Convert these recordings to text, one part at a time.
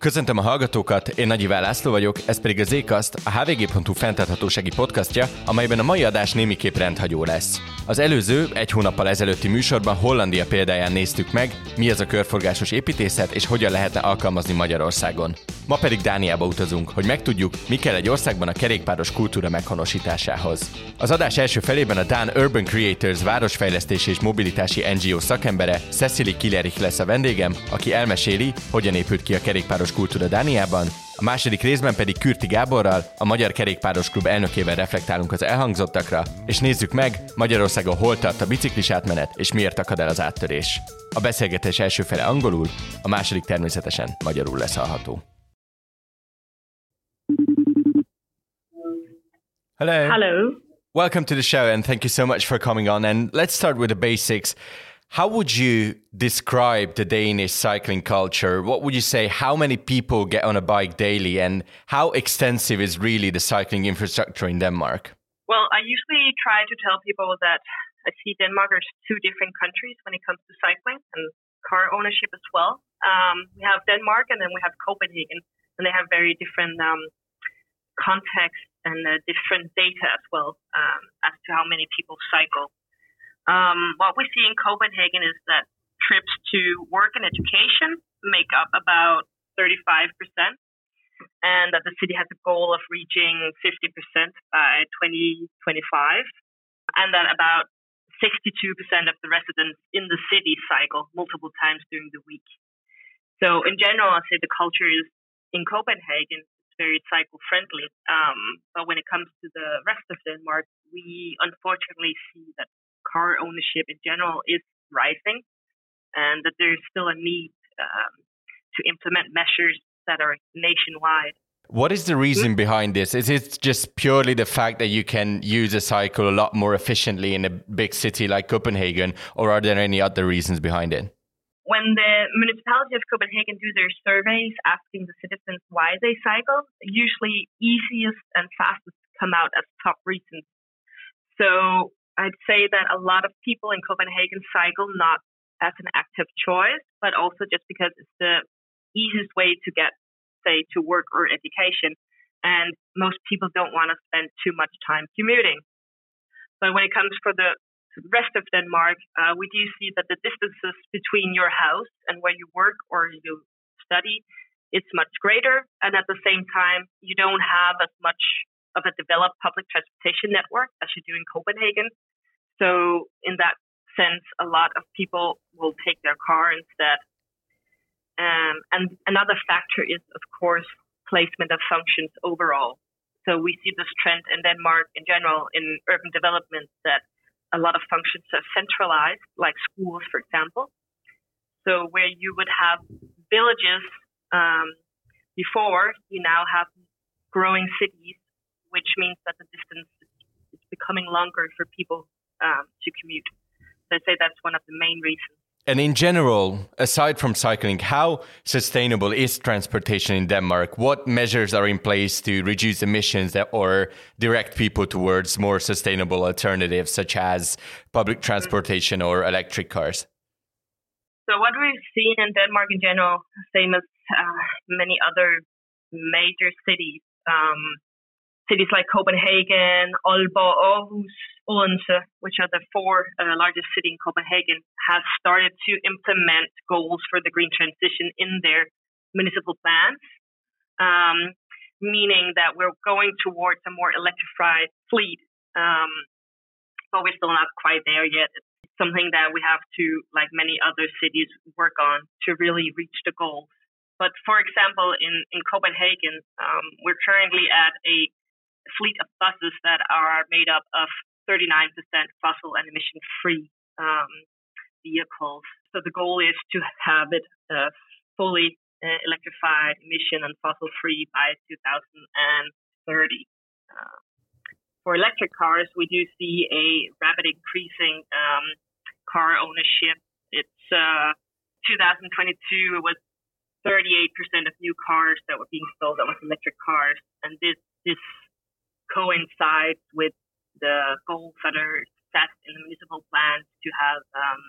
Köszöntöm a hallgatókat, én Nagy Iván László vagyok, ez pedig az Ékaszt, a hvg.hu fenntarthatósági podcastja, amelyben a mai adás némiképp rendhagyó lesz. Az előző, egy hónappal ezelőtti műsorban Hollandia példáján néztük meg, mi az a körforgásos építészet és hogyan lehetne alkalmazni Magyarországon. Ma pedig Dániába utazunk, hogy megtudjuk, mi kell egy országban a kerékpáros kultúra meghonosításához. Az adás első felében a Dán Urban Creators városfejlesztési és mobilitási NGO szakembere Cecily Killerich lesz a vendégem, aki elmeséli, hogyan épült ki a kerékpáros kultúra Dániában, a második részben pedig Kürti Gáborral, a Magyar Kerékpáros Klub elnökével reflektálunk az elhangzottakra, és nézzük meg, Magyarországon hol tart a biciklis átmenet, és miért akad el az áttörés. A beszélgetés első fele angolul, a második természetesen magyarul lesz hallható. Hello. Hello. Welcome to the show and thank you so much for coming on. And let's start with the basics. How would you describe the Danish cycling culture? What would you say? How many people get on a bike daily and how extensive is really the cycling infrastructure in Denmark? Well, I usually try to tell people that I see Denmark as two different countries when it comes to cycling and car ownership as well. Um, we have Denmark and then we have Copenhagen, and they have very different um, context and uh, different data as well um, as to how many people cycle. Um, what we see in Copenhagen is that trips to work and education make up about 35%, and that the city has a goal of reaching 50% by 2025, and that about 62% of the residents in the city cycle multiple times during the week. So, in general, I say the culture is in Copenhagen very cycle friendly. Um, but when it comes to the rest of Denmark, we unfortunately see that car ownership in general is rising and that there's still a need um, to implement measures that are nationwide. What is the reason behind this? Is it just purely the fact that you can use a cycle a lot more efficiently in a big city like Copenhagen, or are there any other reasons behind it? when the municipality of Copenhagen do their surveys asking the citizens why they cycle, usually easiest and fastest come out as top reasons. So I'd say that a lot of people in Copenhagen cycle not as an active choice, but also just because it's the easiest way to get, say, to work or education. And most people don't want to spend too much time commuting. But when it comes for the rest of Denmark, uh, we do see that the distances between your house and where you work or you study is much greater, and at the same time, you don't have as much of a developed public transportation network as you do in Copenhagen. So, in that sense, a lot of people will take their car instead. Um, and another factor is, of course, placement of functions overall. So we see this trend in Denmark in general in urban development that a lot of functions are centralized, like schools, for example. So where you would have villages um, before, you now have growing cities, which means that the distance is becoming longer for people um, to commute. So I'd say that's one of the main reasons. And in general, aside from cycling, how sustainable is transportation in Denmark? What measures are in place to reduce emissions or direct people towards more sustainable alternatives, such as public transportation or electric cars? So, what we've seen in Denmark in general, same as uh, many other major cities, um, cities like Copenhagen, Aalborg, Aarhus, Odense, which are the four uh, largest cities in Copenhagen, have started to implement goals for the green transition in their municipal plans, um, meaning that we're going towards a more electrified fleet. Um, but we're still not quite there yet. It's something that we have to, like many other cities, work on to really reach the goals. But for example, in, in Copenhagen, um, we're currently at a fleet of buses that are made up of 39% fossil and emission free um, vehicles. So the goal is to have it uh, fully uh, electrified, emission and fossil free by 2030. Uh, for electric cars, we do see a rapid increasing um, car ownership. It's uh, 2022 it was 38% of new cars that were being sold that was electric cars, and this this coincides with the goals that are set in the municipal plans to have um,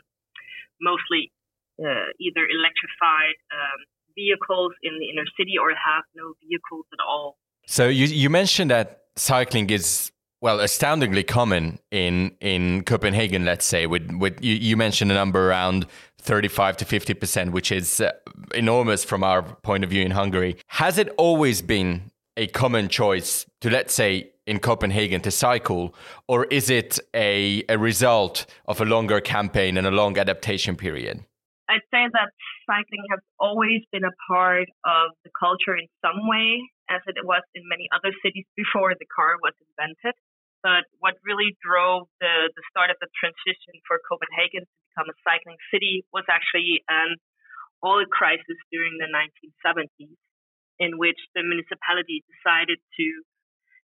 mostly uh, either electrified um, vehicles in the inner city or have no vehicles at all. So you you mentioned that cycling is well astoundingly common in in Copenhagen. Let's say with with you, you mentioned a number around 35 to 50 percent, which is uh, enormous from our point of view in Hungary. Has it always been a common choice to let's say in Copenhagen to cycle, or is it a, a result of a longer campaign and a long adaptation period? I'd say that cycling has always been a part of the culture in some way, as it was in many other cities before the car was invented. But what really drove the, the start of the transition for Copenhagen to become a cycling city was actually an oil crisis during the 1970s, in which the municipality decided to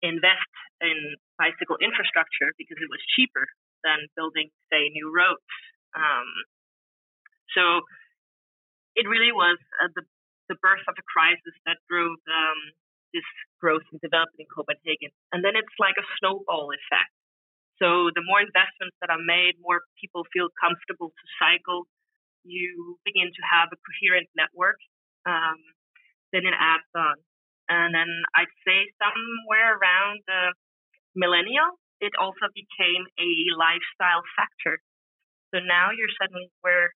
invest in bicycle infrastructure because it was cheaper than building, say, new roads. Um, so it really was uh, the, the birth of a crisis that drove um, this growth and development in Copenhagen. And then it's like a snowball effect. So the more investments that are made, more people feel comfortable to cycle. You begin to have a coherent network. Um, then it adds on. And then I'd say somewhere around the millennial, it also became a lifestyle factor. So now you're suddenly where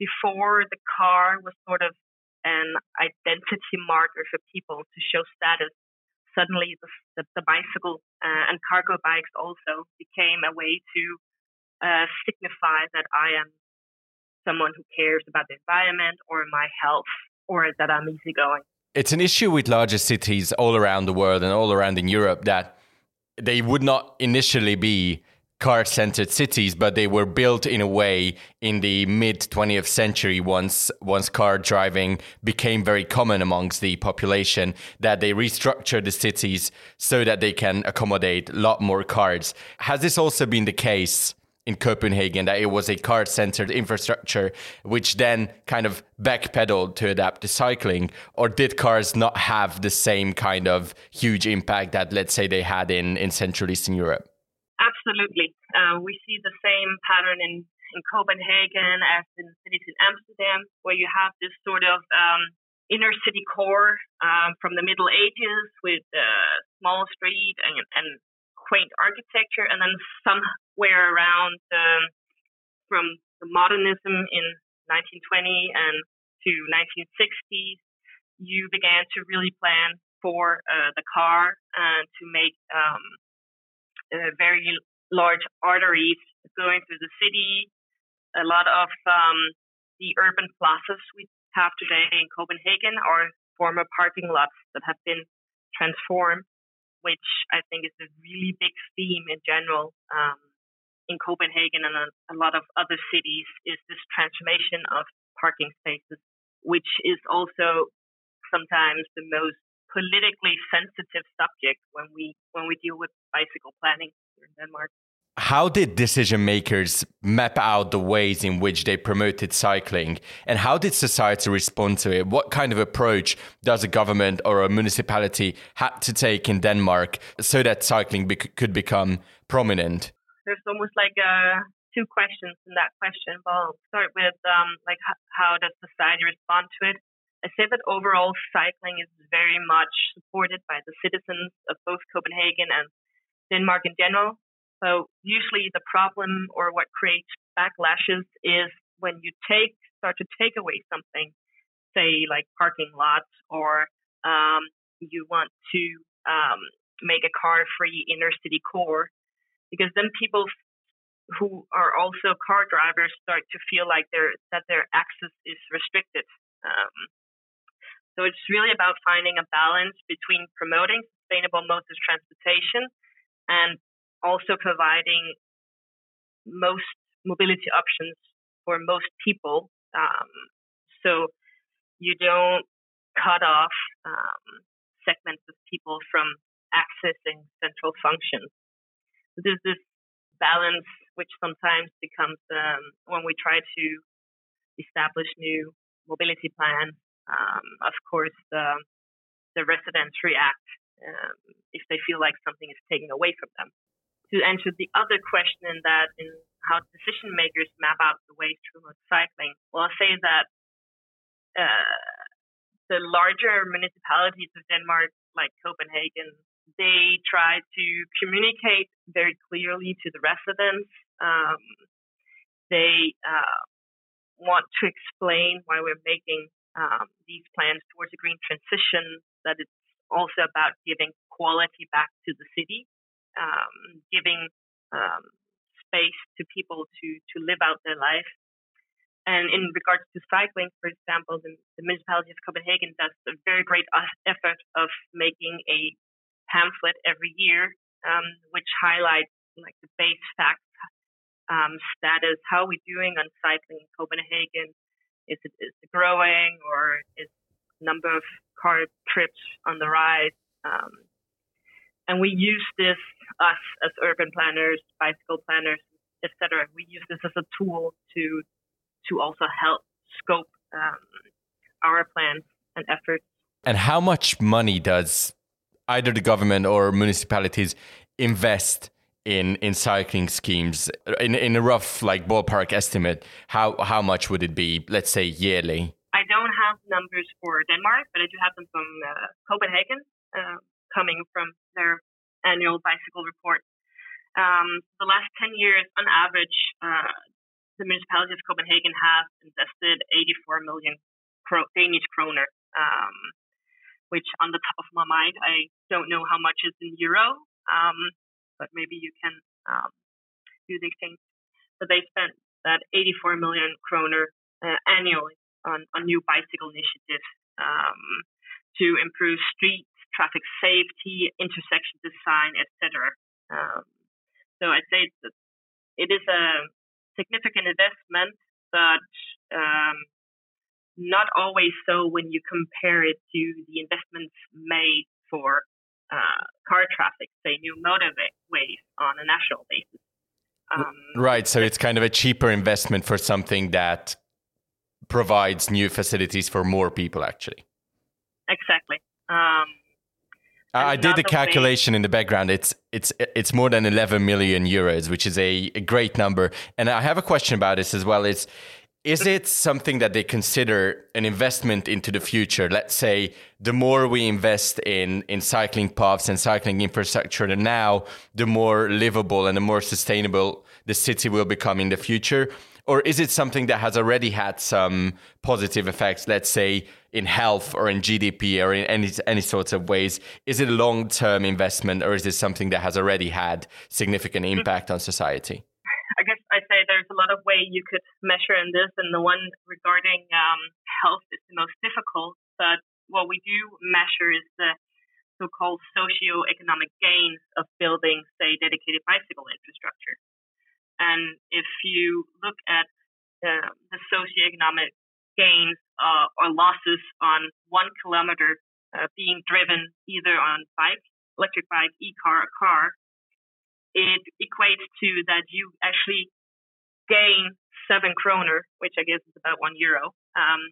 before the car was sort of an identity marker for people to show status. Suddenly, the, the, the bicycle uh, and cargo bikes also became a way to uh, signify that I am someone who cares about the environment or my health or that I'm easygoing. It's an issue with larger cities all around the world and all around in Europe that they would not initially be car centered cities, but they were built in a way in the mid 20th century once once car driving became very common amongst the population that they restructured the cities so that they can accommodate a lot more cars. Has this also been the case in Copenhagen that it was a car centered infrastructure which then kind of backpedaled to adapt to cycling or did cars not have the same kind of huge impact that let's say they had in in Central Eastern Europe? Absolutely. Uh, we see the same pattern in, in Copenhagen as in cities in Amsterdam, where you have this sort of um, inner city core um, from the Middle Ages with uh, small street and, and quaint architecture, and then somewhere around um, from the modernism in 1920 and to 1960, you began to really plan for uh, the car and to make um, uh, very large arteries going through the city. A lot of um, the urban plazas we have today in Copenhagen are former parking lots that have been transformed, which I think is a really big theme in general um, in Copenhagen and a, a lot of other cities is this transformation of parking spaces, which is also sometimes the most politically sensitive subject when we when we deal with bicycle planning here in Denmark. How did decision makers map out the ways in which they promoted cycling, and how did society respond to it? What kind of approach does a government or a municipality have to take in Denmark so that cycling be- could become prominent? There's almost like uh, two questions in that question. Well, start with um, like how does society respond to it? I say that overall cycling is very much supported by the citizens of both Copenhagen and Denmark in general. So usually the problem or what creates backlashes is when you take start to take away something, say like parking lots, or um, you want to um, make a car-free inner city core, because then people who are also car drivers start to feel like their that their access is restricted. Um, so it's really about finding a balance between promoting sustainable modes of transportation and also providing most mobility options for most people. Um, so you don't cut off um, segments of people from accessing central functions. There's this balance which sometimes becomes um, when we try to establish new mobility plans um, of course, the, the residents react um, if they feel like something is taken away from them. To answer the other question in that, in how decision makers map out the ways to promote cycling, well, I'll say that uh, the larger municipalities of Denmark, like Copenhagen, they try to communicate very clearly to the residents. Um, they uh, want to explain why we're making um, these plans towards a green transition, that it's also about giving quality back to the city, um, giving um, space to people to, to live out their life. And in regards to cycling, for example, the, the municipality of Copenhagen does a very great effort of making a pamphlet every year, um, which highlights like the base facts um, status. How are we doing on cycling in Copenhagen? Is it, is it growing or is number of car trips on the rise? Um, and we use this us as urban planners, bicycle planners, etc. We use this as a tool to to also help scope um, our plans and efforts. And how much money does either the government or municipalities invest in in cycling schemes in in a rough like ballpark estimate how how much would it be let's say yearly i don't have numbers for denmark but i do have them from uh, copenhagen uh, coming from their annual bicycle report um, the last 10 years on average uh, the municipality of copenhagen has invested 84 million danish kroner um, which on the top of my mind i don't know how much is in euro um, but maybe you can um, do the exchange. But they spent that 84 million kroner uh, annually on, on new bicycle initiatives um, to improve street traffic safety, intersection design, etc. Um, so I'd say it is a significant investment, but um, not always so when you compare it to the investments made for uh, car traffic, say new motorways on a national basis. Um, right. So it's kind of a cheaper investment for something that provides new facilities for more people, actually. Exactly. Um, I did the calculation way. in the background. It's it's it's more than 11 million euros, which is a, a great number. And I have a question about this as well. Is is it something that they consider an investment into the future? Let's say the more we invest in, in cycling paths and cycling infrastructure the now, the more livable and the more sustainable the city will become in the future? Or is it something that has already had some positive effects, let's say in health or in GDP or in any, any sorts of ways? Is it a long term investment or is it something that has already had significant impact on society? I guess I'd say there's a lot of way you could measure in this, and the one regarding um, health is the most difficult. But what we do measure is the so-called socio-economic gains of building, say, dedicated bicycle infrastructure. And if you look at uh, the socio-economic gains uh, or losses on one kilometer uh, being driven either on bike, electric bike, e-car, or car, it equates to that you actually gain seven kroner, which I guess is about one euro. Um,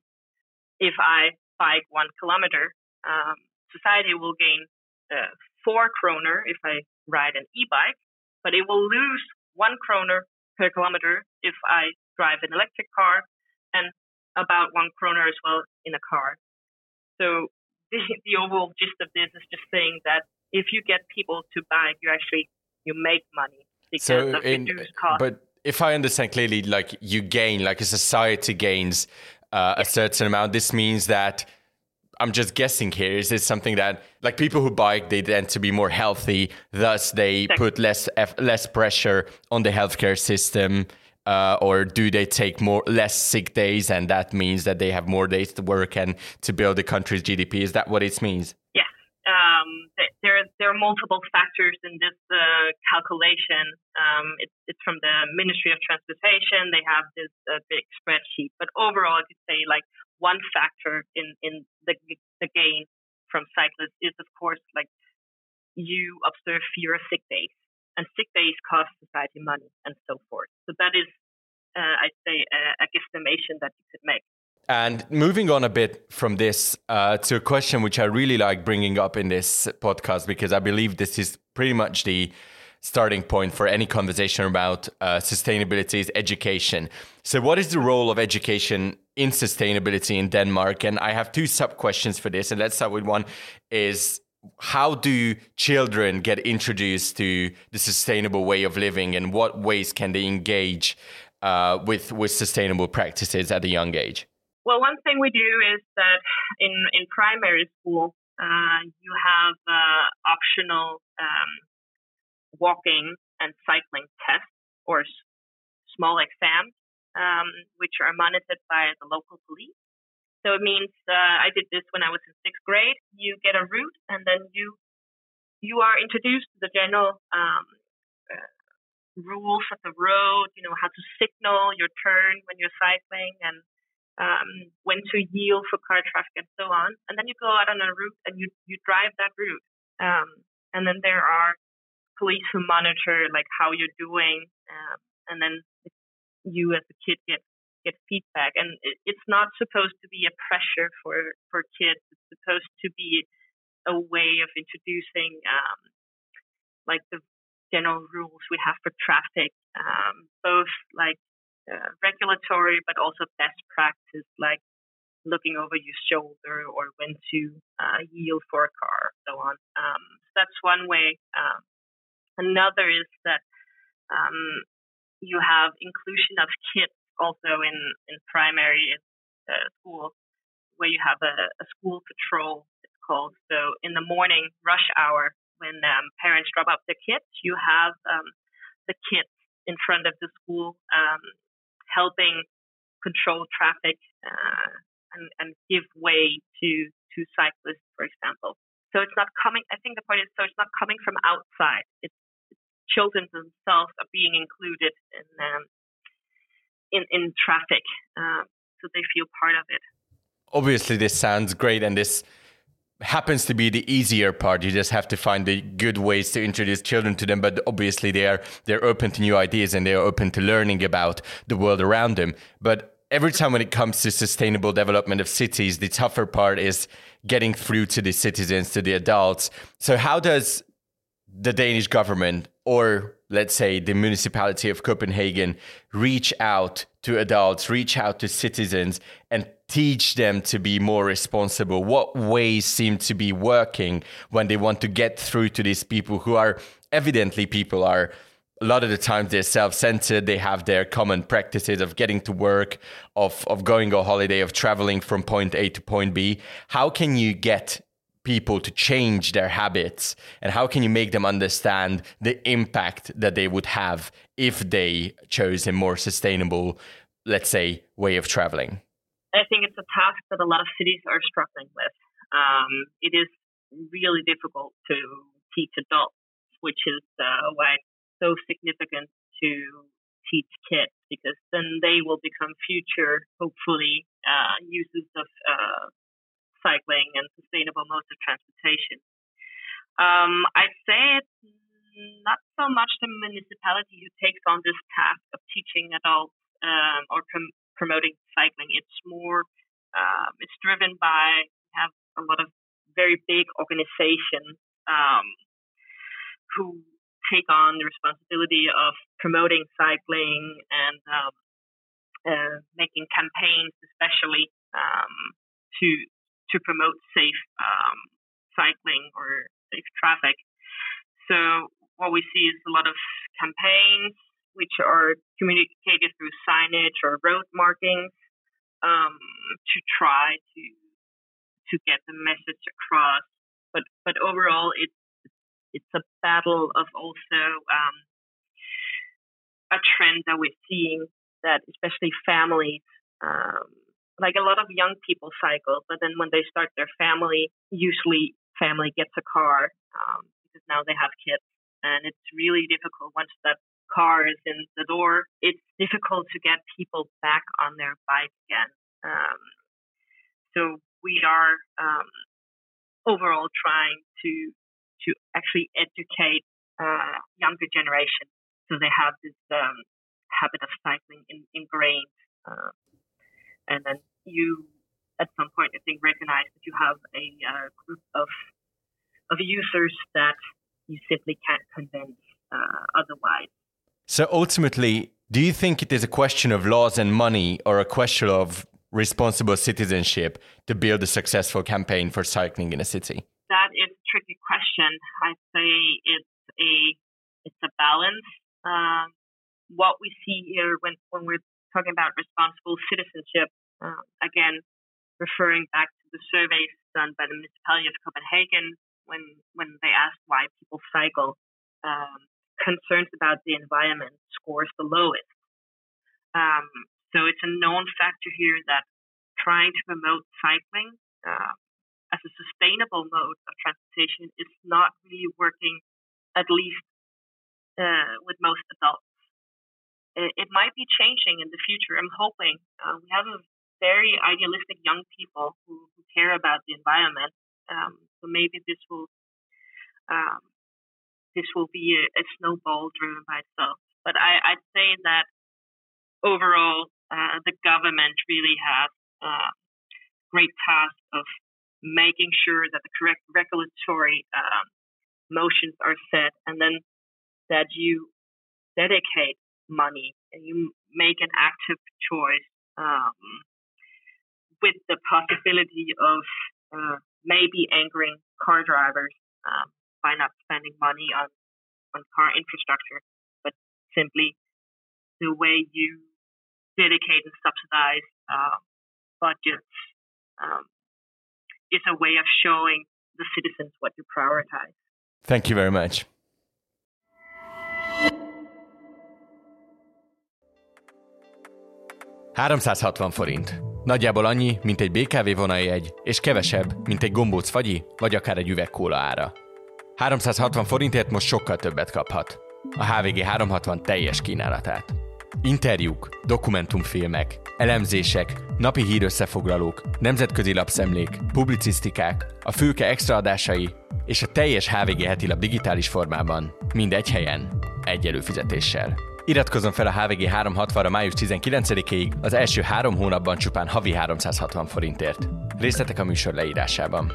if I bike one kilometer, um, society will gain uh, four kroner if I ride an e-bike, but it will lose one kroner per kilometer if I drive an electric car, and about one kroner as well in a car. So the, the overall gist of this is just saying that if you get people to bike, you actually you make money because so of in, reduced cost. But if I understand clearly, like you gain, like a society gains uh, a certain amount. This means that I'm just guessing here. Is this something that, like people who bike, they tend to be more healthy, thus they exactly. put less less pressure on the healthcare system, uh, or do they take more less sick days, and that means that they have more days to work and to build the country's GDP? Is that what it means? um, there there are multiple factors in this uh, calculation. Um, it's, it's from the Ministry of Transportation. They have this uh, big spreadsheet, but overall, I could say like one factor in in the the gain from cyclists is of course like you observe fewer sick days, and sick days cost society money and so forth. So that is, uh, I'd say, a, a guesstimation that you could make. And moving on a bit from this uh, to a question which I really like bringing up in this podcast because I believe this is pretty much the starting point for any conversation about uh, sustainability is education. So, what is the role of education in sustainability in Denmark? And I have two sub questions for this. And let's start with one: is how do children get introduced to the sustainable way of living, and what ways can they engage uh, with with sustainable practices at a young age? Well, one thing we do is that in in primary school, uh, you have uh, optional um, walking and cycling tests or s- small exams, um, which are monitored by the local police. So it means uh, I did this when I was in sixth grade. You get a route, and then you you are introduced to the general um, uh, rules of the road. You know how to signal your turn when you're cycling, and um, when to yield for car traffic, and so on. And then you go out on a route, and you you drive that route. Um, and then there are police who monitor like how you're doing, um, and then you as a kid get get feedback. And it's not supposed to be a pressure for, for kids. It's supposed to be a way of introducing um, like the general rules we have for traffic, um, both like uh, regulatory but also best practice, like looking over your shoulder or when to uh, yield for a car, so on. Um, so that's one way. Um, another is that um, you have inclusion of kids also in in primary uh, school where you have a, a, school patrol. It's called. So in the morning rush hour when um, parents drop off their kids, you have um, the kids in front of the school um, helping control traffic uh, and, and give way to to cyclists, for example. So it's not coming. I think the point is, so it's not coming from outside. It's, it's children themselves are being included in um, in, in traffic uh, so they feel part of it. Obviously, this sounds great, and this happens to be the easier part. You just have to find the good ways to introduce children to them. But obviously, they are they're open to new ideas and they are open to learning about the world around them. But every time when it comes to sustainable development of cities, the tougher part is getting through to the citizens, to the adults. So, how does the Danish government or let's say the municipality of Copenhagen reach out to adults, reach out to citizens and teach them to be more responsible? What ways seem to be working when they want to get through to these people who are evidently people are a lot of the times they're self-centered they have their common practices of getting to work of of going on holiday of traveling from point a to point b how can you get people to change their habits? And how can you make them understand the impact that they would have if they chose a more sustainable let's say way of traveling? I think it's a task that a lot of cities are struggling with. Um, it is really difficult to teach adults which is uh, why it's so significant to teach kids because then they will become future hopefully uh, users of uh, cycling and sustainable modes of transportation. Um, I'd say it's not so much the municipality who takes on this task of teaching adults um, or prom- promoting cycling. It's more, um, it's driven by have a lot of very big organizations um, who take on the responsibility of promoting cycling and um, uh, making campaigns, especially um, to to promote safe um, cycling or safe traffic. So what we see is a lot of campaigns which are communicated through signage or road markings um, to try to to get the message across. But but overall, it's it's a battle of also um, a trend that we're seeing that especially families um, like a lot of young people cycle, but then when they start their family, usually family gets a car um, because now they have kids, and it's really difficult once that car is in the door. It's difficult to get people back on their bike again. Um, so we are um, overall trying to to actually educate uh, younger generation so they have this um, habit of cycling in, ingrained. Uh, and then you at some point I think recognize that you have a uh, group of of users that you simply can't convince uh, otherwise. So ultimately, do you think it is a question of laws and money or a question of responsible citizenship to build a successful campaign for cycling in a city? That is a tricky question. I'd say it's a it's a balance. Um, what we see here when, when we're talking about responsible citizenship, uh, again, referring back to the surveys done by the municipality of Copenhagen when when they asked why people cycle, um, concerns about the environment scores the lowest. Um, so it's a known factor here that trying to promote cycling uh, as a sustainable mode of transportation is not really working, at least uh, with most adults. It, it, might be changing in the future. I'm hoping. Uh, we have a very idealistic young people who, who care about the environment. Um, so maybe this will um, this will be a, a, snowball driven by itself. But I, would say that overall, uh, the government really has a uh, great task of making sure that the correct regulatory um, motions are set, and then that you dedicate money and you make an active choice um, with the possibility of uh, maybe angering car drivers um, by not spending money on, on car infrastructure, but simply the way you dedicate and subsidize uh, budgets um, is a way of showing the citizens what you prioritize. Thank you very much. ...360 forint. Nagyjából annyi, mint egy BKV vonaljegy, és kevesebb, mint egy gombóc fagyi, vagy akár egy üveg kóla ára. 360 forintért most sokkal többet kaphat. A HVG 360 teljes kínálatát. Interjúk, dokumentumfilmek, elemzések, napi hírösszefoglalók, nemzetközi lapszemlék, publicisztikák, a fülke extraadásai és a teljes HVG heti lap digitális formában, mind egy helyen, egy előfizetéssel. Iratkozzon fel a HVG 360-ra május 19-ig, az első három hónapban csupán havi 360 forintért. Részletek a műsor leírásában.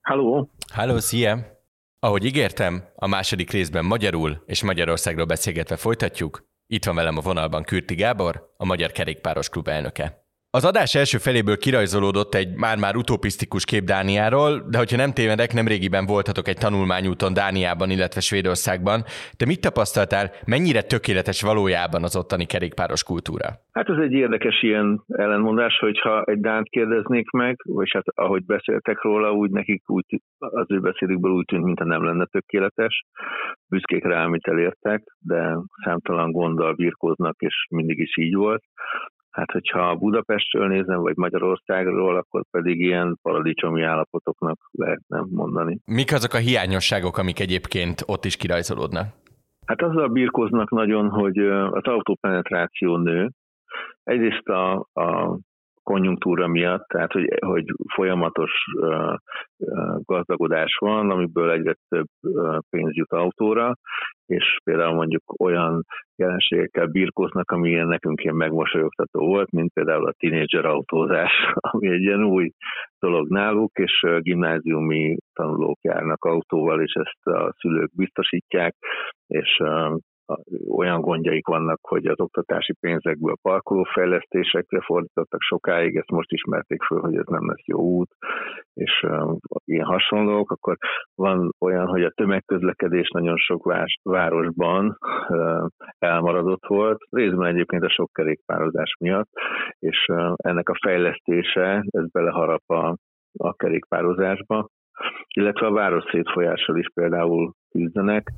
Halló! Halló, szia! Ahogy ígértem, a második részben magyarul és Magyarországról beszélgetve folytatjuk. Itt van velem a vonalban Kürti Gábor, a Magyar Kerékpáros Klub elnöke. Az adás első feléből kirajzolódott egy már-már utopisztikus kép Dániáról, de hogyha nem tévedek, nem régiben voltatok egy tanulmányúton Dániában, illetve Svédországban. Te mit tapasztaltál, mennyire tökéletes valójában az ottani kerékpáros kultúra? Hát ez egy érdekes ilyen ellenmondás, hogyha egy Dánt kérdeznék meg, vagy hát ahogy beszéltek róla, úgy nekik úgy, az ő beszédükből úgy tűnt, mintha nem lenne tökéletes. Büszkék rá, amit elértek, de számtalan gonddal birkóznak, és mindig is így volt. Hát, hogyha Budapestről nézem, vagy Magyarországról, akkor pedig ilyen paradicsomi állapotoknak lehetne mondani. Mik azok a hiányosságok, amik egyébként ott is kirajzolódnak? Hát azzal birkóznak nagyon, hogy az autópenetráció nő. Egyrészt a, a konjunktúra miatt, tehát hogy, hogy folyamatos uh, gazdagodás van, amiből egyre több uh, pénz jut autóra, és például mondjuk olyan jelenségekkel birkóznak, ami ilyen nekünk ilyen megmosolyogtató volt, mint például a tínédzser autózás, ami egy ilyen új dolog náluk, és gimnáziumi tanulók járnak autóval, és ezt a szülők biztosítják, és olyan gondjaik vannak, hogy az oktatási pénzekből parkolófejlesztésekre fordítottak sokáig, ezt most ismerték föl, hogy ez nem lesz jó út, és ilyen hasonlók, akkor van olyan, hogy a tömegközlekedés nagyon sok városban uh, elmaradott volt, részben egyébként a sok kerékpározás miatt, és ennek a fejlesztése, ez beleharap a, a kerékpározásba, illetve a város szétfolyással is például küzdenek.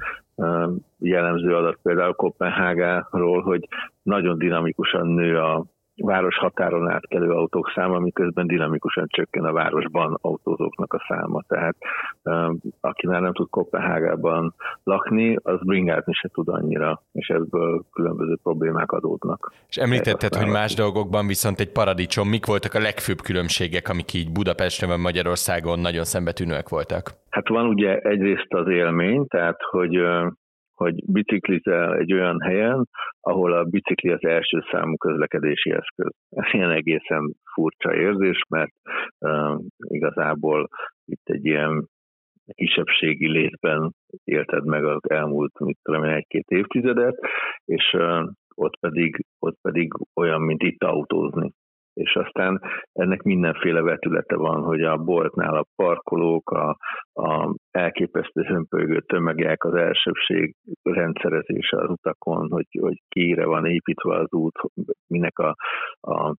Jellemző adat például Kopenhágáról, hogy nagyon dinamikusan nő a város határon átkelő autók száma, miközben dinamikusan csökken a városban autózóknak a száma. Tehát aki már nem tud Kopenhágában lakni, az bringázni se tud annyira, és ebből különböző problémák adódnak. És említetted, hogy más dolgokban viszont egy paradicsom. Mik voltak a legfőbb különbségek, amik így Budapesten vagy Magyarországon nagyon szembetűnőek voltak? Hát van ugye egyrészt az élmény, tehát hogy hogy biciklizel egy olyan helyen, ahol a bicikli az első számú közlekedési eszköz. Ez ilyen egészen furcsa érzés, mert uh, igazából itt egy ilyen kisebbségi létben élted meg az elmúlt, mit tudom egy-két évtizedet, és uh, ott pedig, ott pedig olyan, mint itt autózni és aztán ennek mindenféle vetülete van, hogy a boltnál a parkolók, a, a elképesztő hömpölygő tömegek, az elsőbség rendszerezése az utakon, hogy, hogy kiire van építve az út, minek a, a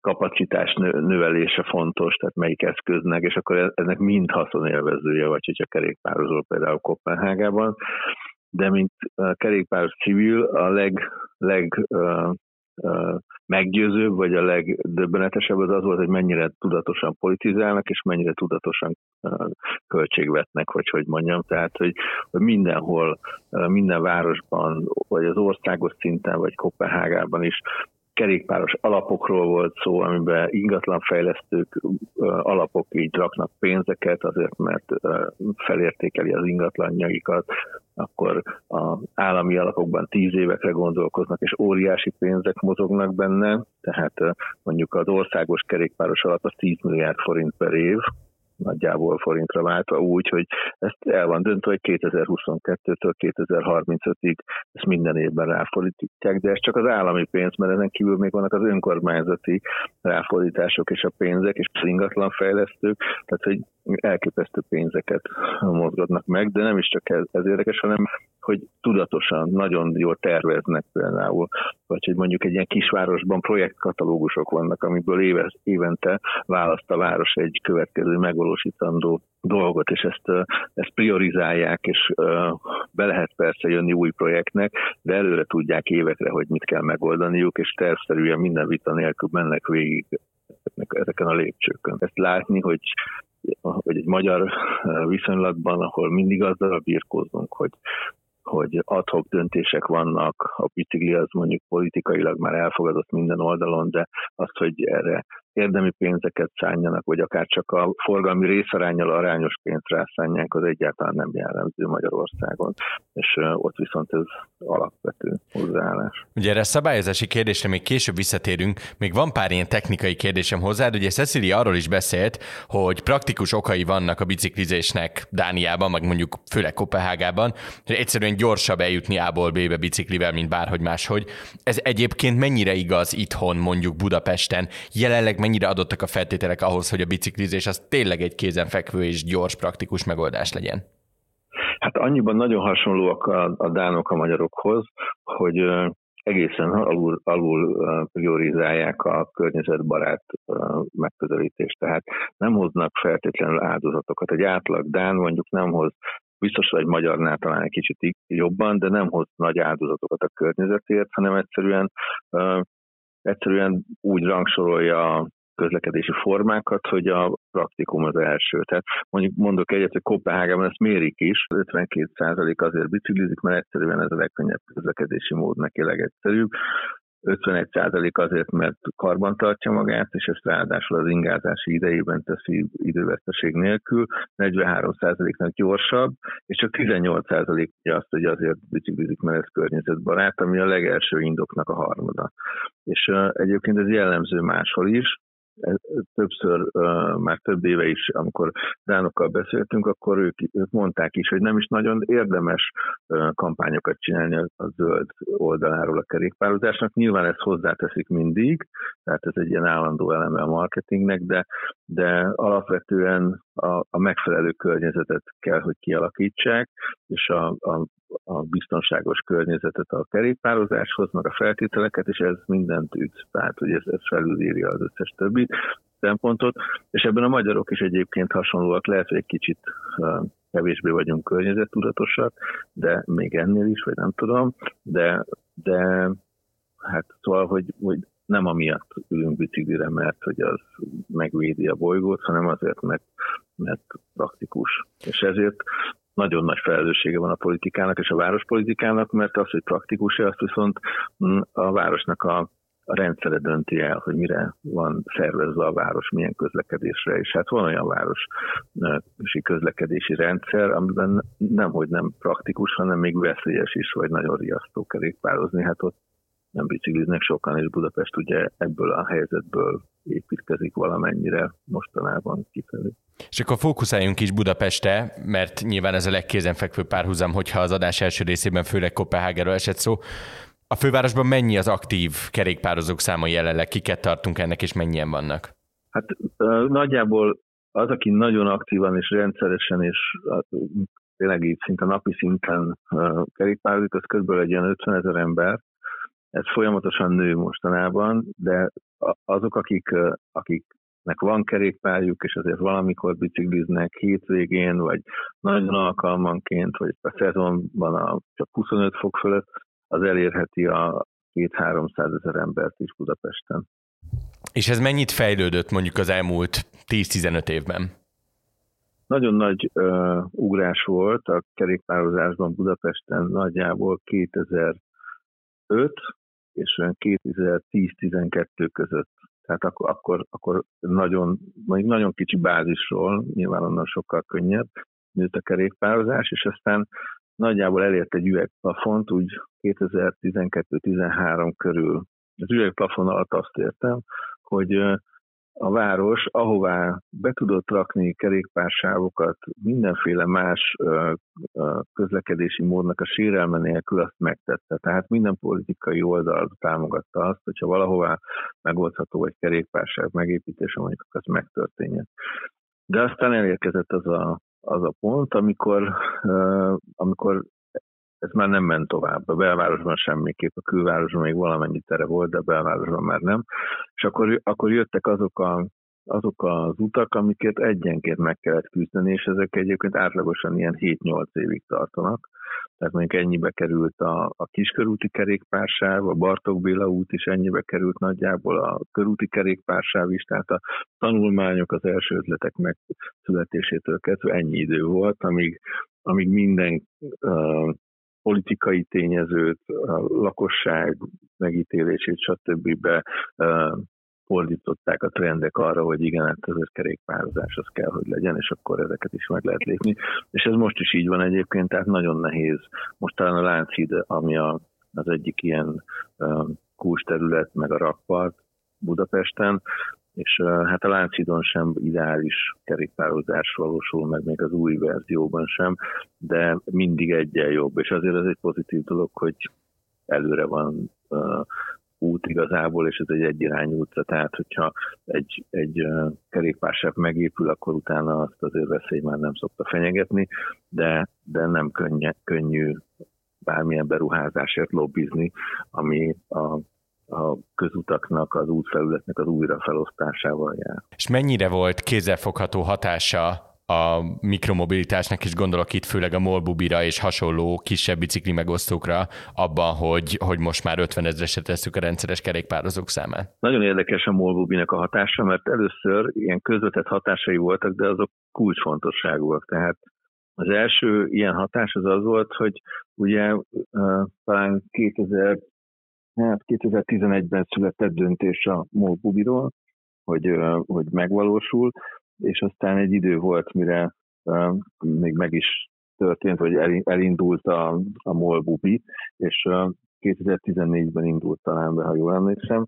kapacitás növelése fontos, tehát melyik eszköznek, és akkor ennek mind haszonélvezője, vagy hogyha kerékpározol például Kopenhágában, de mint kerékpáros civil a leg, leg meggyőzőbb, vagy a legdöbbenetesebb az az volt, hogy mennyire tudatosan politizálnak, és mennyire tudatosan költségvetnek, vagy hogy mondjam. Tehát, hogy, hogy mindenhol, minden városban, vagy az országos szinten, vagy Kopenhágában is kerékpáros alapokról volt szó, amiben ingatlanfejlesztők alapok így raknak pénzeket, azért mert felértékeli az ingatlanjaikat, akkor az állami alapokban tíz évekre gondolkoznak, és óriási pénzek mozognak benne, tehát mondjuk az országos kerékpáros alap az 10 milliárd forint per év, nagyjából forintra váltva úgy, hogy ezt el van döntve, hogy 2022-től 2035-ig ezt minden évben ráfordítják, de ez csak az állami pénz, mert ezen kívül még vannak az önkormányzati ráfordítások és a pénzek és az ingatlanfejlesztők, tehát hogy elképesztő pénzeket mozgatnak meg, de nem is csak ez, ez érdekes, hanem hogy tudatosan, nagyon jól terveznek például, vagy hogy mondjuk egy ilyen kisvárosban projektkatalógusok vannak, amiből éves, évente választ a város egy következő megvalósítandó dolgot, és ezt, ezt priorizálják, és be lehet persze jönni új projektnek, de előre tudják évekre, hogy mit kell megoldaniuk, és tervszerűen minden vita nélkül mennek végig ezeken a lépcsőkön. Ezt látni, hogy hogy egy magyar viszonylatban, ahol mindig azzal birkózunk, hogy hogy adhok döntések vannak, a bicikli az mondjuk politikailag már elfogadott minden oldalon, de azt, hogy erre érdemi pénzeket szálljanak, vagy akár csak a forgalmi részarányal arányos pénzt rászánják, az egyáltalán nem jellemző Magyarországon, és ott viszont ez alapvető hozzáállás. Ugye erre szabályozási kérdésre még később visszatérünk, még van pár ilyen technikai kérdésem hozzád, ugye Cecilia arról is beszélt, hogy praktikus okai vannak a biciklizésnek Dániában, meg mondjuk főleg Kopenhágában, hogy egyszerűen gyorsabb eljutni A-ból B-be biciklivel, mint bárhogy máshogy. Ez egyébként mennyire igaz itthon, mondjuk Budapesten? Jelenleg mennyire adottak a feltételek ahhoz, hogy a biciklizés az tényleg egy kézenfekvő és gyors, praktikus megoldás legyen? Hát annyiban nagyon hasonlóak a, a dánok a magyarokhoz, hogy egészen alul, alul priorizálják a környezetbarát megközelítést. Tehát nem hoznak feltétlenül áldozatokat. Egy átlag Dán mondjuk nem hoz biztos, hogy egy magyarnál talán egy kicsit jobban, de nem hoz nagy áldozatokat a környezetért, hanem egyszerűen egyszerűen úgy rangsorolja a közlekedési formákat, hogy a praktikum az első. Tehát mondjuk mondok egyet, hogy Kopenhágában ezt mérik is, 52% azért biciklizik, mert egyszerűen ez a legkönnyebb közlekedési mód neki legegyszerűbb. 51% azért, mert karban tartja magát, és ezt ráadásul az ingázási idejében teszi időveszteség nélkül, 43%-nak gyorsabb, és csak 18% azt, hogy azért biciklizik, mert ez környezetbarát, ami a legelső indoknak a harmada. És uh, egyébként ez jellemző máshol is, többször, már több éve is, amikor dánokkal beszéltünk, akkor ők, ők mondták is, hogy nem is nagyon érdemes kampányokat csinálni a zöld oldaláról a kerékpározásnak. Nyilván ezt hozzáteszik mindig, tehát ez egy ilyen állandó eleme a marketingnek, de, de alapvetően a, a megfelelő környezetet kell, hogy kialakítsák, és a, a, a biztonságos környezetet a kerékpározáshoz, meg a feltételeket, és ez mindent üt. Tehát, hogy ez, ez felülírja az összes többit szempontot, és ebben a magyarok is egyébként hasonlóak, lehet, hogy egy kicsit kevésbé vagyunk környezettudatosak, de még ennél is, vagy nem tudom, de, de hát szóval, hogy, hogy nem amiatt ülünk biciklire, mert hogy az megvédi a bolygót, hanem azért, mert, mert praktikus. És ezért nagyon nagy felelőssége van a politikának és a várospolitikának, mert az, hogy praktikus-e, azt viszont mm, a városnak a a rendszere dönti el, hogy mire van szervezve a város, milyen közlekedésre, és hát van olyan városi közlekedési rendszer, amiben nem, hogy nem praktikus, hanem még veszélyes is, vagy nagyon riasztó kerékpározni. Hát ott nem bicikliznek sokan, és Budapest ugye ebből a helyzetből építkezik valamennyire mostanában kifelé. És akkor fókuszáljunk is Budapestre, mert nyilván ez a legkézenfekvő párhuzam, hogyha az adás első részében főleg Kopenhágáról esett szó. A fővárosban mennyi az aktív kerékpározók száma jelenleg? Kiket tartunk ennek, és mennyien vannak? Hát nagyjából az, aki nagyon aktívan és rendszeresen és tényleg így szinte napi szinten kerékpározik, az kb. egy ilyen 50 ezer ember. Ez folyamatosan nő mostanában, de azok, akik, akiknek van kerékpárjuk, és azért valamikor bicikliznek hétvégén, vagy nagyon alkalmanként, vagy a szezonban a csak 25 fok fölött, az elérheti a 2-300 ezer embert is Budapesten. És ez mennyit fejlődött mondjuk az elmúlt 10-15 évben? Nagyon nagy uh, ugrás volt a kerékpározásban Budapesten nagyjából 2005 és olyan 2010-12 között. Tehát akkor, akkor, akkor nagyon, nagyon kicsi bázisról, nyilván onnan sokkal könnyebb nőtt a kerékpározás, és aztán nagyjából elért egy üvegplafont, úgy 2012-13 körül. Az üvegplafon alatt azt értem, hogy a város, ahová be tudott rakni kerékpársávokat, mindenféle más közlekedési módnak a sérelme nélkül azt megtette. Tehát minden politikai oldal támogatta azt, hogyha valahová megoldható egy kerékpársáv megépítése, mondjuk az megtörténjen. De aztán elérkezett az a, az a pont, amikor, amikor ez már nem ment tovább. A belvárosban semmiképp, a külvárosban még valamennyi tere volt, de a belvárosban már nem. És akkor, akkor jöttek azok a azok az utak, amiket egyenként meg kellett küzdeni, és ezek egyébként átlagosan ilyen 7-8 évig tartanak. Tehát mondjuk ennyibe került a, a kiskörúti kerékpársáv, a Bartók Béla út is ennyibe került nagyjából, a körúti kerékpársáv is, tehát a tanulmányok, az első ötletek megszületésétől kezdve ennyi idő volt, amíg, amíg minden uh, politikai tényezőt, a lakosság megítélését, stb. fordították a trendek arra, hogy igen, hát az kerékpározás az kell, hogy legyen, és akkor ezeket is meg lehet lépni. És ez most is így van egyébként, tehát nagyon nehéz. Most talán a Lánchíd, ami a, az egyik ilyen uh, terület, meg a rakpart Budapesten, és hát a Lánchidon sem ideális kerékpározás valósul meg, még az új verzióban sem, de mindig egyen jobb, és azért ez egy pozitív dolog, hogy előre van uh, út igazából, és ez egy egyirányú utca, tehát hogyha egy, egy uh, kerékpársáv megépül, akkor utána azt azért veszély már nem szokta fenyegetni, de, de nem könny, könnyű bármilyen beruházásért lobbizni, ami a a közutaknak, az útfelületnek az újrafelosztásával jár. És mennyire volt kézzelfogható hatása a mikromobilitásnak, és gondolok itt főleg a Molbubira és hasonló kisebb bicikli megosztókra abban, hogy, hogy most már 50 ezresre tesszük a rendszeres kerékpározók számát. Nagyon érdekes a Molbubinek a hatása, mert először ilyen közvetett hatásai voltak, de azok kulcsfontosságúak. Tehát az első ilyen hatás az az volt, hogy ugye talán 2000 Hát 2011-ben született döntés a MOL hogy, hogy megvalósul, és aztán egy idő volt, mire még meg is történt, vagy elindult a, a MOL Bubi, és 2014-ben indult talán be, ha jól emlékszem,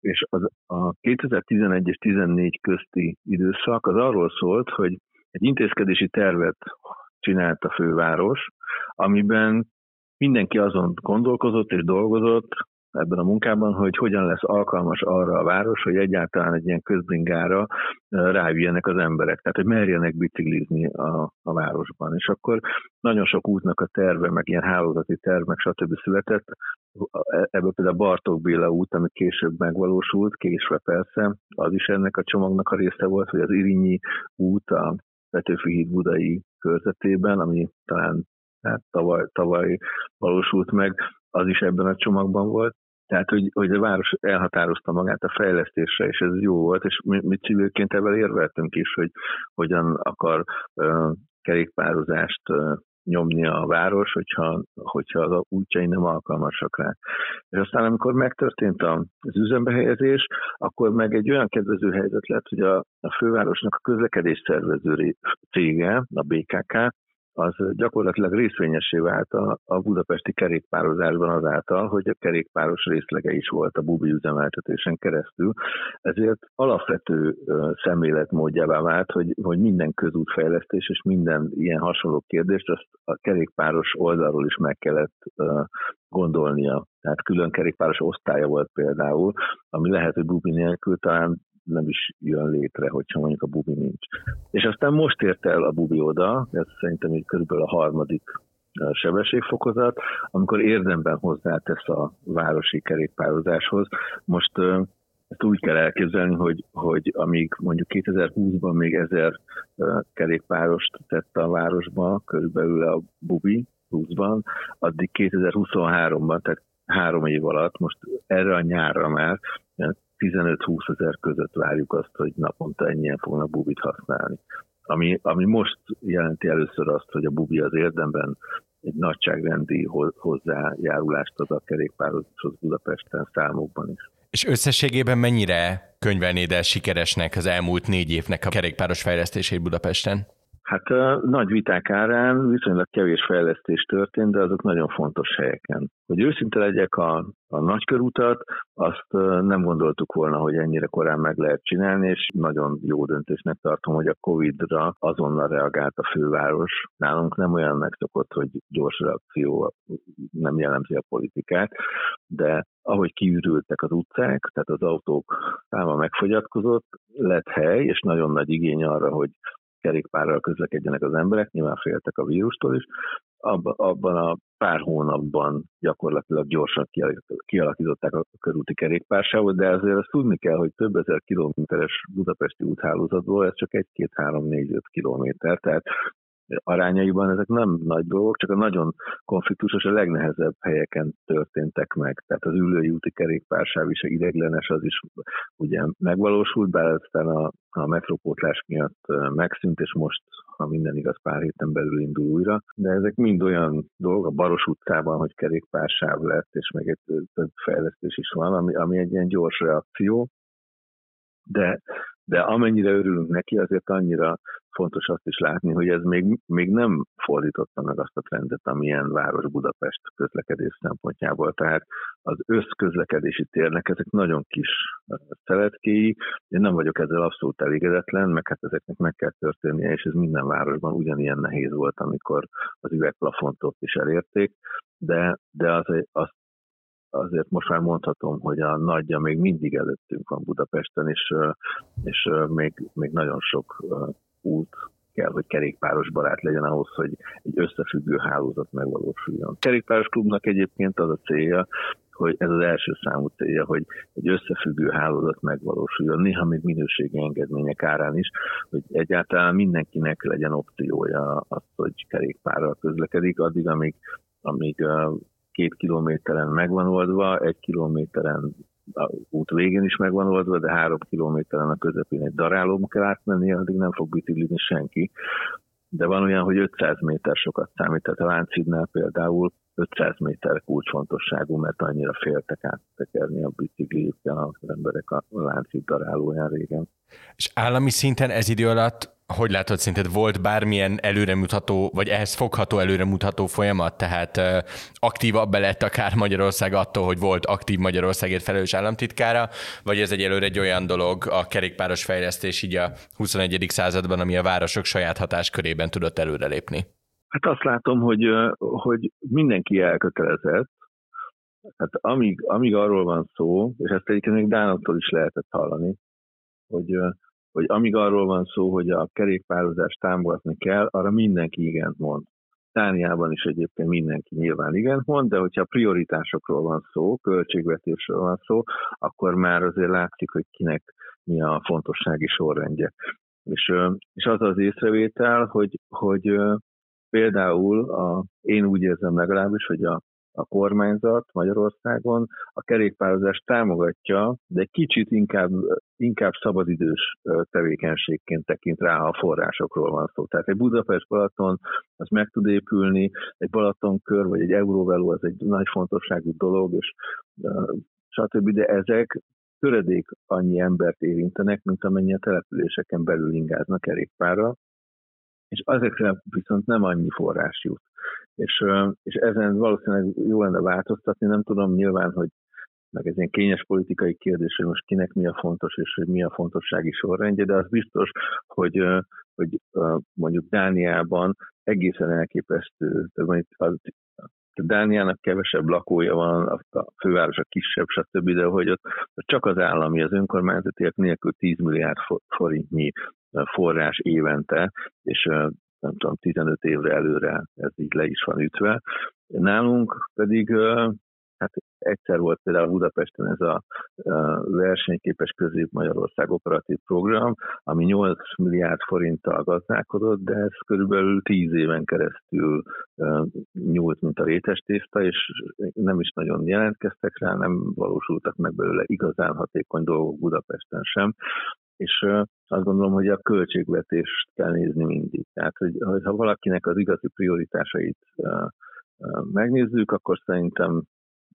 és az, a 2011 és 14 közti időszak az arról szólt, hogy egy intézkedési tervet csinált a főváros, amiben mindenki azon gondolkozott és dolgozott, ebben a munkában, hogy hogyan lesz alkalmas arra a város, hogy egyáltalán egy ilyen közbringára ráüljenek az emberek, tehát hogy merjenek biciklizni a, a városban. És akkor nagyon sok útnak a terve, meg ilyen hálózati terv, meg stb. született. Ebből például Bartók Béla út, ami később megvalósult, késve persze, az is ennek a csomagnak a része volt, hogy az Irinyi út a Petőfi híd budai körzetében, ami talán hát tavaly, tavaly valósult meg, az is ebben a csomagban volt. Tehát, hogy, hogy a város elhatározta magát a fejlesztésre, és ez jó volt, és mi, mi civilként ebben érveltünk is, hogy hogyan akar uh, kerékpározást uh, nyomni a város, hogyha, hogyha az útjai nem alkalmasak rá. És aztán, amikor megtörtént az üzembehelyezés, akkor meg egy olyan kedvező helyzet lett, hogy a, a fővárosnak a közlekedés szervező cége, a BKK, az gyakorlatilag részvényesé vált a, a budapesti kerékpározásban azáltal, hogy a kerékpáros részlege is volt a bubi üzemeltetésen keresztül. Ezért alapvető szemléletmódjává vált, hogy, hogy minden közútfejlesztés és minden ilyen hasonló kérdést azt a kerékpáros oldalról is meg kellett gondolnia. Tehát külön kerékpáros osztálya volt például, ami lehet, hogy bubi nélkül talán nem is jön létre, hogyha mondjuk a bubi nincs. És aztán most ért el a bubi oda, ez szerintem így körülbelül a harmadik sebességfokozat, amikor érdemben hozzátesz a városi kerékpározáshoz. Most ezt úgy kell elképzelni, hogy, hogy amíg mondjuk 2020-ban még ezer kerékpárost tette a városba, körülbelül a bubi 20-ban, addig 2023-ban, tehát három év alatt, most erre a nyárra már 15-20 ezer között várjuk azt, hogy naponta ennyien fognak bubit használni. Ami, ami most jelenti először azt, hogy a bubi az érdemben egy nagyságrendi hozzájárulást ad a kerékpározáshoz Budapesten számokban is. És összességében mennyire könyvelnéd el sikeresnek az elmúlt négy évnek a kerékpáros fejlesztését Budapesten? Hát a nagy viták árán viszonylag kevés fejlesztés történt, de azok nagyon fontos helyeken. Hogy őszinte legyek, a, a nagykörutat azt nem gondoltuk volna, hogy ennyire korán meg lehet csinálni, és nagyon jó döntésnek tartom, hogy a Covid-ra azonnal reagált a főváros. Nálunk nem olyan megszokott, hogy gyors reakció nem jellemzi a politikát, de ahogy kiürültek az utcák, tehát az autók száma megfogyatkozott, lett hely, és nagyon nagy igény arra, hogy kerékpárral közlekedjenek az emberek, nyilván féltek a vírustól is, abban, abban a pár hónapban gyakorlatilag gyorsan kialakították a körúti kerékpársávot, de azért azt tudni kell, hogy több ezer kilométeres budapesti úthálózatból ez csak egy-két, három, négy, öt kilométer, tehát arányaiban ezek nem nagy dolgok, csak a nagyon konfliktusos, a legnehezebb helyeken történtek meg. Tehát az ülői úti kerékpársáv is, ideglenes, az is ugye megvalósult, bár aztán a, a metrópótlás miatt megszűnt, és most, ha minden igaz, pár héten belül indul újra. De ezek mind olyan dolgok a Baros utcában, hogy kerékpársáv lett, és meg egy több fejlesztés is van, ami, ami egy ilyen gyors reakció, de, de amennyire örülünk neki, azért annyira fontos azt is látni, hogy ez még, még nem fordította meg azt a trendet, amilyen város Budapest közlekedés szempontjából. Tehát az összközlekedési térnek ezek nagyon kis szeletkéi. Én nem vagyok ezzel abszolút elégedetlen, meg hát ezeknek meg kell történnie, és ez minden városban ugyanilyen nehéz volt, amikor az üvegplafont ott is elérték, de, de az, azt azért most már mondhatom, hogy a nagyja még mindig előttünk van Budapesten, és, és még, még nagyon sok út kell, hogy kerékpáros barát legyen ahhoz, hogy egy összefüggő hálózat megvalósuljon. A kerékpáros klubnak egyébként az a célja, hogy ez az első számú célja, hogy egy összefüggő hálózat megvalósuljon, néha még minőségi engedmények árán is, hogy egyáltalán mindenkinek legyen opciója az, hogy kerékpárral közlekedik, addig, amíg, amíg két kilométeren megvan oldva, egy kilométeren a út végén is megvan oldva, de három kilométeren a közepén egy darálóm kell átmenni, addig nem fog biciklizni senki. De van olyan, hogy 500 méter sokat számít, tehát a Láncidnál például 500 méter kulcsfontosságú, mert annyira féltek áttekerni a bicikliükkel az emberek a Láncid darálóján régen. És állami szinten ez idő alatt hogy látod, szerinted volt bármilyen előremutató, vagy ehhez fogható előremutató folyamat? Tehát aktívabb lett akár Magyarország attól, hogy volt aktív Magyarországért felelős államtitkára, vagy ez egyelőre egy olyan dolog, a kerékpáros fejlesztés így a 21. században, ami a városok saját hatáskörében tudott előrelépni? Hát azt látom, hogy, hogy mindenki elkötelezett, Hát amíg, amíg arról van szó, és ezt egyébként még Dánottól is lehetett hallani, hogy hogy amíg arról van szó, hogy a kerékpározást támogatni kell, arra mindenki igent mond. Dániában is egyébként mindenki nyilván igent mond, de hogyha prioritásokról van szó, költségvetésről van szó, akkor már azért látszik, hogy kinek mi a fontossági sorrendje. És, és az az észrevétel, hogy, hogy például a, én úgy érzem legalábbis, hogy a, a kormányzat Magyarországon a kerékpározást támogatja, de kicsit inkább, inkább szabadidős tevékenységként tekint rá, ha a forrásokról van szó. Tehát egy Budapest-Balaton az meg tud épülni, egy Balatonkör vagy egy Euróveló az egy nagy fontosságú dolog, és stb. De ezek töredék annyi embert érintenek, mint amennyi a településeken belül ingáznak kerékpára, és azekre viszont nem annyi forrás jut. És, és ezen valószínűleg jó lenne változtatni, nem tudom nyilván, hogy meg ez ilyen kényes politikai kérdés, hogy most kinek mi a fontos, és hogy mi a fontossági sorrendje, de az biztos, hogy, hogy mondjuk Dániában egészen elképesztő, tehát Dániának kevesebb lakója van, a főváros a kisebb, stb., de hogy ott csak az állami, az önkormányzatiak nélkül 10 milliárd forintnyi forrás évente, és nem tudom, 15 évre előre ez így le is van ütve. Nálunk pedig Hát egyszer volt például Budapesten ez a versenyképes közép-Magyarország operatív program, ami 8 milliárd forinttal gazdálkodott, de ez körülbelül 10 éven keresztül nyúlt, mint a rétes tészta, és nem is nagyon jelentkeztek rá, nem valósultak meg belőle igazán hatékony dolgok Budapesten sem és azt gondolom, hogy a költségvetést kell nézni mindig. Tehát, hogy, ha valakinek az igazi prioritásait megnézzük, akkor szerintem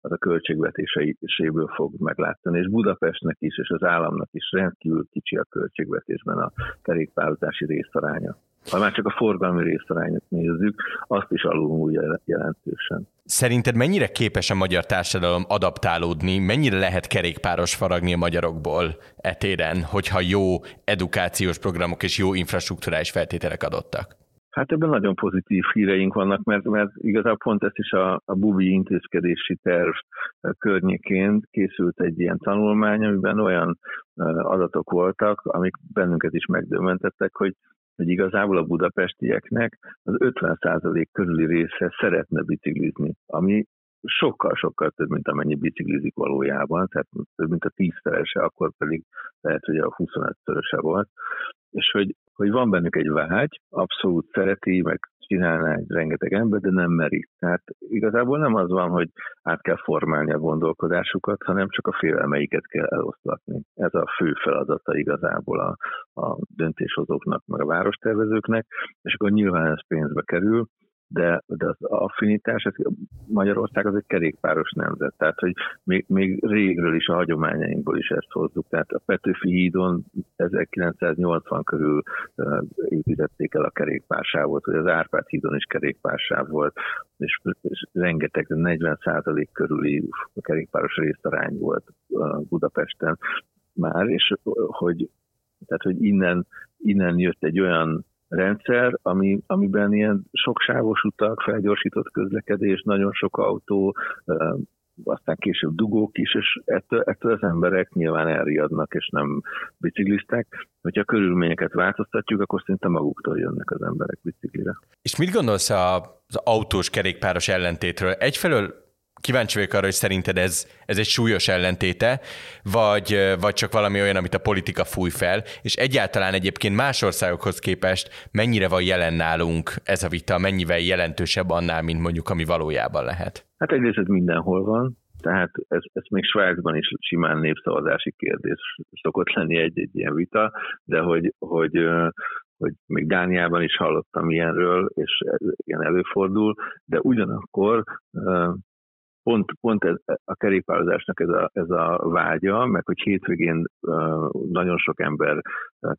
az a költségvetéséből fog meglátani, és Budapestnek is, és az államnak is rendkívül kicsi a költségvetésben a kerékpározási részaránya. Ha már csak a forgalmi részarányot nézzük, azt is alulmúlja jelentősen. Szerinted mennyire képes a magyar társadalom adaptálódni, mennyire lehet kerékpáros faragni a magyarokból etéren, hogyha jó edukációs programok és jó infrastruktúrális feltételek adottak? Hát ebben nagyon pozitív híreink vannak, mert, mert igazából pont ezt is a, a Bubi intézkedési terv környékén készült egy ilyen tanulmány, amiben olyan adatok voltak, amik bennünket is megdömentettek, hogy hogy igazából a budapestieknek az 50% körüli része szeretne biciklizni, ami sokkal-sokkal több, mint amennyi biciklizik valójában, tehát több, mint a tízszerese, akkor pedig lehet, hogy a 25-szöröse volt, és hogy, hogy van bennük egy vágy, abszolút szereti, meg csinálná egy rengeteg ember, de nem meri. Tehát igazából nem az van, hogy át kell formálni a gondolkodásukat, hanem csak a félelmeiket kell eloszlatni. Ez a fő feladata igazából a, a döntéshozóknak, meg a várostervezőknek, és akkor nyilván ez pénzbe kerül, de, de az affinitás, ez Magyarország az egy kerékpáros nemzet, tehát hogy még, még régről is a hagyományainkból is ezt hozzuk, tehát a Petőfi hídon 1980 körül építették el a kerékpársávot, vagy az Árpád hídon is kerékpársáv volt, és, és rengeteg, 40% körüli kerékpáros részarány volt Budapesten már, és hogy, tehát, hogy innen, innen jött egy olyan rendszer, ami, amiben ilyen soksávos utak, felgyorsított közlekedés, nagyon sok autó, aztán később dugók is, és ettől, ettől az emberek nyilván elriadnak, és nem bicikliztek. Hogyha a körülményeket változtatjuk, akkor szinte maguktól jönnek az emberek biciklire. És mit gondolsz az autós kerékpáros ellentétről? Egyfelől kíváncsi vagyok arra, hogy szerinted ez, ez egy súlyos ellentéte, vagy, vagy csak valami olyan, amit a politika fúj fel, és egyáltalán egyébként más országokhoz képest mennyire van jelen nálunk ez a vita, mennyivel jelentősebb annál, mint mondjuk ami valójában lehet? Hát egyrészt ez mindenhol van, tehát ez, ez még Svájcban is simán népszavazási kérdés szokott lenni egy-egy ilyen vita, de hogy, hogy hogy még Dániában is hallottam ilyenről, és ilyen előfordul, de ugyanakkor pont, pont ez, a kerékpározásnak ez a, ez a vágya, meg hogy hétvégén nagyon sok ember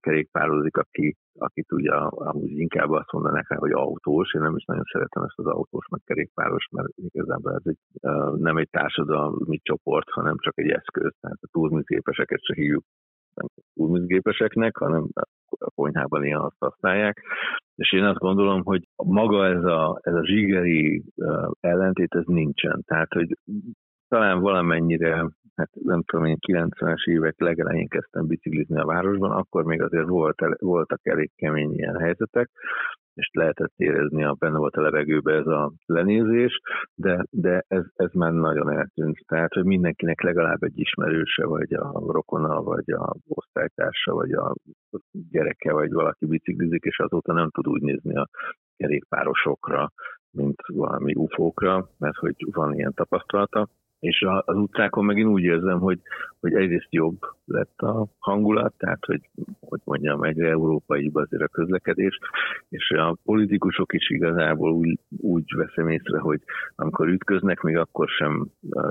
kerékpározik, aki, akit ugye amúgy inkább azt mondanák rá, hogy autós, én nem is nagyon szeretem ezt az autós, meg kerékpáros, mert igazából ez egy, nem egy társadalmi csoport, hanem csak egy eszköz, tehát a túlműképeseket se hívjuk túlműzgépeseknek, hanem a konyhában ilyen azt használják. És én azt gondolom, hogy maga ez a, ez a zsigeri ellentét, ez nincsen. Tehát, hogy talán valamennyire, hát nem tudom, én 90-es évek legelején kezdtem biciklizni a városban, akkor még azért volt, voltak elég kemény ilyen helyzetek, és lehetett érezni, a benne volt a levegőbe ez a lenézés, de, de ez, ez már nagyon eltűnt. Tehát, hogy mindenkinek legalább egy ismerőse, vagy a rokona, vagy a osztálytársa, vagy a gyereke, vagy valaki biciklizik, és azóta nem tud úgy nézni a kerékpárosokra, mint valami ufókra, mert hogy van ilyen tapasztalata és az utcákon megint úgy érzem, hogy, hogy egyrészt jobb lett a hangulat, tehát hogy, hogy mondjam, egyre európai azért a közlekedés, és a politikusok is igazából úgy, úgy veszem észre, hogy amikor ütköznek, még akkor sem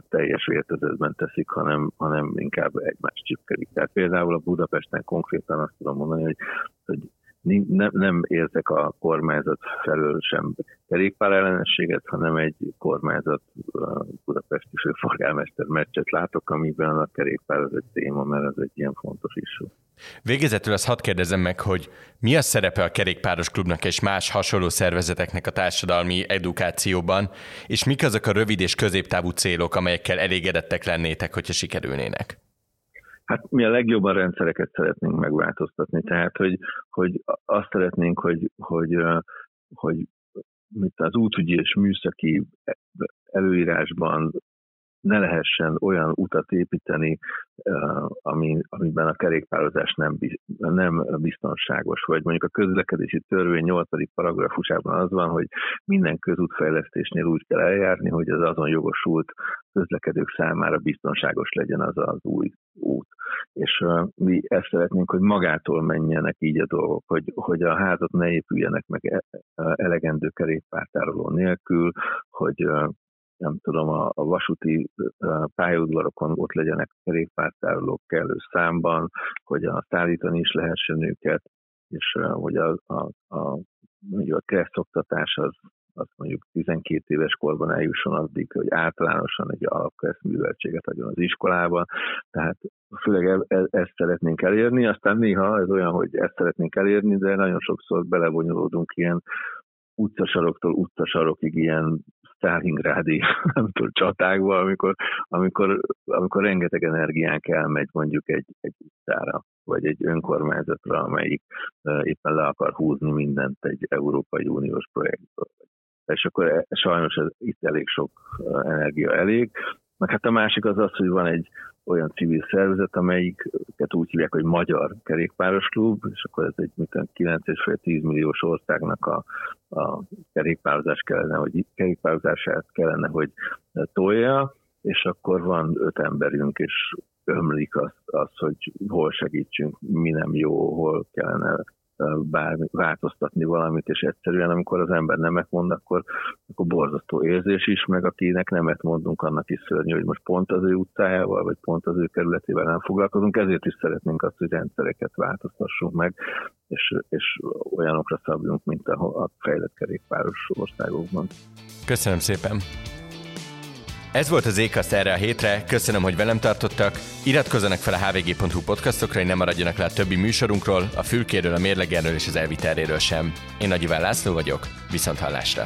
teljes vértezetben teszik, hanem, hanem inkább egymást csipkelik. Tehát például a Budapesten konkrétan azt tudom mondani, hogy, hogy nem, nem érzek a kormányzat felől sem kerékpárellenességet, hanem egy kormányzat budapesti főforgálmester meccset látok, amiben a kerékpár az egy téma, mert ez egy ilyen fontos is. Végezetül azt hadd kérdezem meg, hogy mi a szerepe a kerékpáros klubnak és más hasonló szervezeteknek a társadalmi edukációban, és mik azok a rövid és középtávú célok, amelyekkel elégedettek lennétek, hogyha sikerülnének? Hát mi a legjobban rendszereket szeretnénk megváltoztatni, tehát hogy, hogy azt szeretnénk, hogy, hogy, hogy mint az útügyi és műszaki előírásban ne lehessen olyan utat építeni, ami, amiben a kerékpározás nem, nem biztonságos. Vagy mondjuk a közlekedési törvény 8. paragrafusában az van, hogy minden közútfejlesztésnél úgy kell eljárni, hogy az azon jogosult közlekedők számára biztonságos legyen az az új út. És mi ezt szeretnénk, hogy magától menjenek így a dolgok, hogy, hogy a házat ne épüljenek meg e, e, elegendő kerékpártároló nélkül, hogy nem tudom, a, a vasúti pályaudvarokon ott legyenek kerékpártárolók kellő számban, hogy a szállítani is lehessen őket, és hogy a, a, a, mondjuk a keresztoktatás az, az mondjuk 12 éves korban eljusson addig, hogy általánosan egy alapkereszt műveltséget adjon az iskolában. Tehát főleg e, e, ezt szeretnénk elérni, aztán néha ez olyan, hogy ezt szeretnénk elérni, de nagyon sokszor belevonyolódunk ilyen utcasaroktól utcasarokig ilyen Stalingrádi nem csatákba, amikor, amikor, amikor rengeteg energiánk elmegy mondjuk egy, egy utcára, vagy egy önkormányzatra, amelyik éppen le akar húzni mindent egy Európai Uniós projektből. És akkor e, sajnos ez, itt elég sok energia elég. Meg hát a másik az az, hogy van egy olyan civil szervezet, amelyiket úgy hívják, hogy Magyar Kerékpáros Klub, és akkor ez egy 9,5-10 milliós országnak a, a kerékpározás kellene, hogy kerékpározását kellene, hogy tolja, és akkor van öt emberünk, és ömlik azt, az, hogy hol segítsünk, mi nem jó, hol kellene bármi, változtatni valamit, és egyszerűen amikor az ember nemet mond, akkor, akkor borzasztó érzés is, meg akinek nemet mondunk, annak is szörnyű, hogy most pont az ő utcájával, vagy pont az ő kerületével nem foglalkozunk, ezért is szeretnénk azt, hogy rendszereket változtassunk meg, és, és olyanokra szabjunk, mint a, a fejlett kerékpáros országokban. Köszönöm szépen! Ez volt az Ékaszt erre a hétre, köszönöm, hogy velem tartottak. Iratkozzanak fel a hvg.hu podcastokra, hogy ne maradjanak le a többi műsorunkról, a fülkéről, a mérlegerről és az elviteléről sem. Én Nagy Iván László vagyok, viszont hallásra!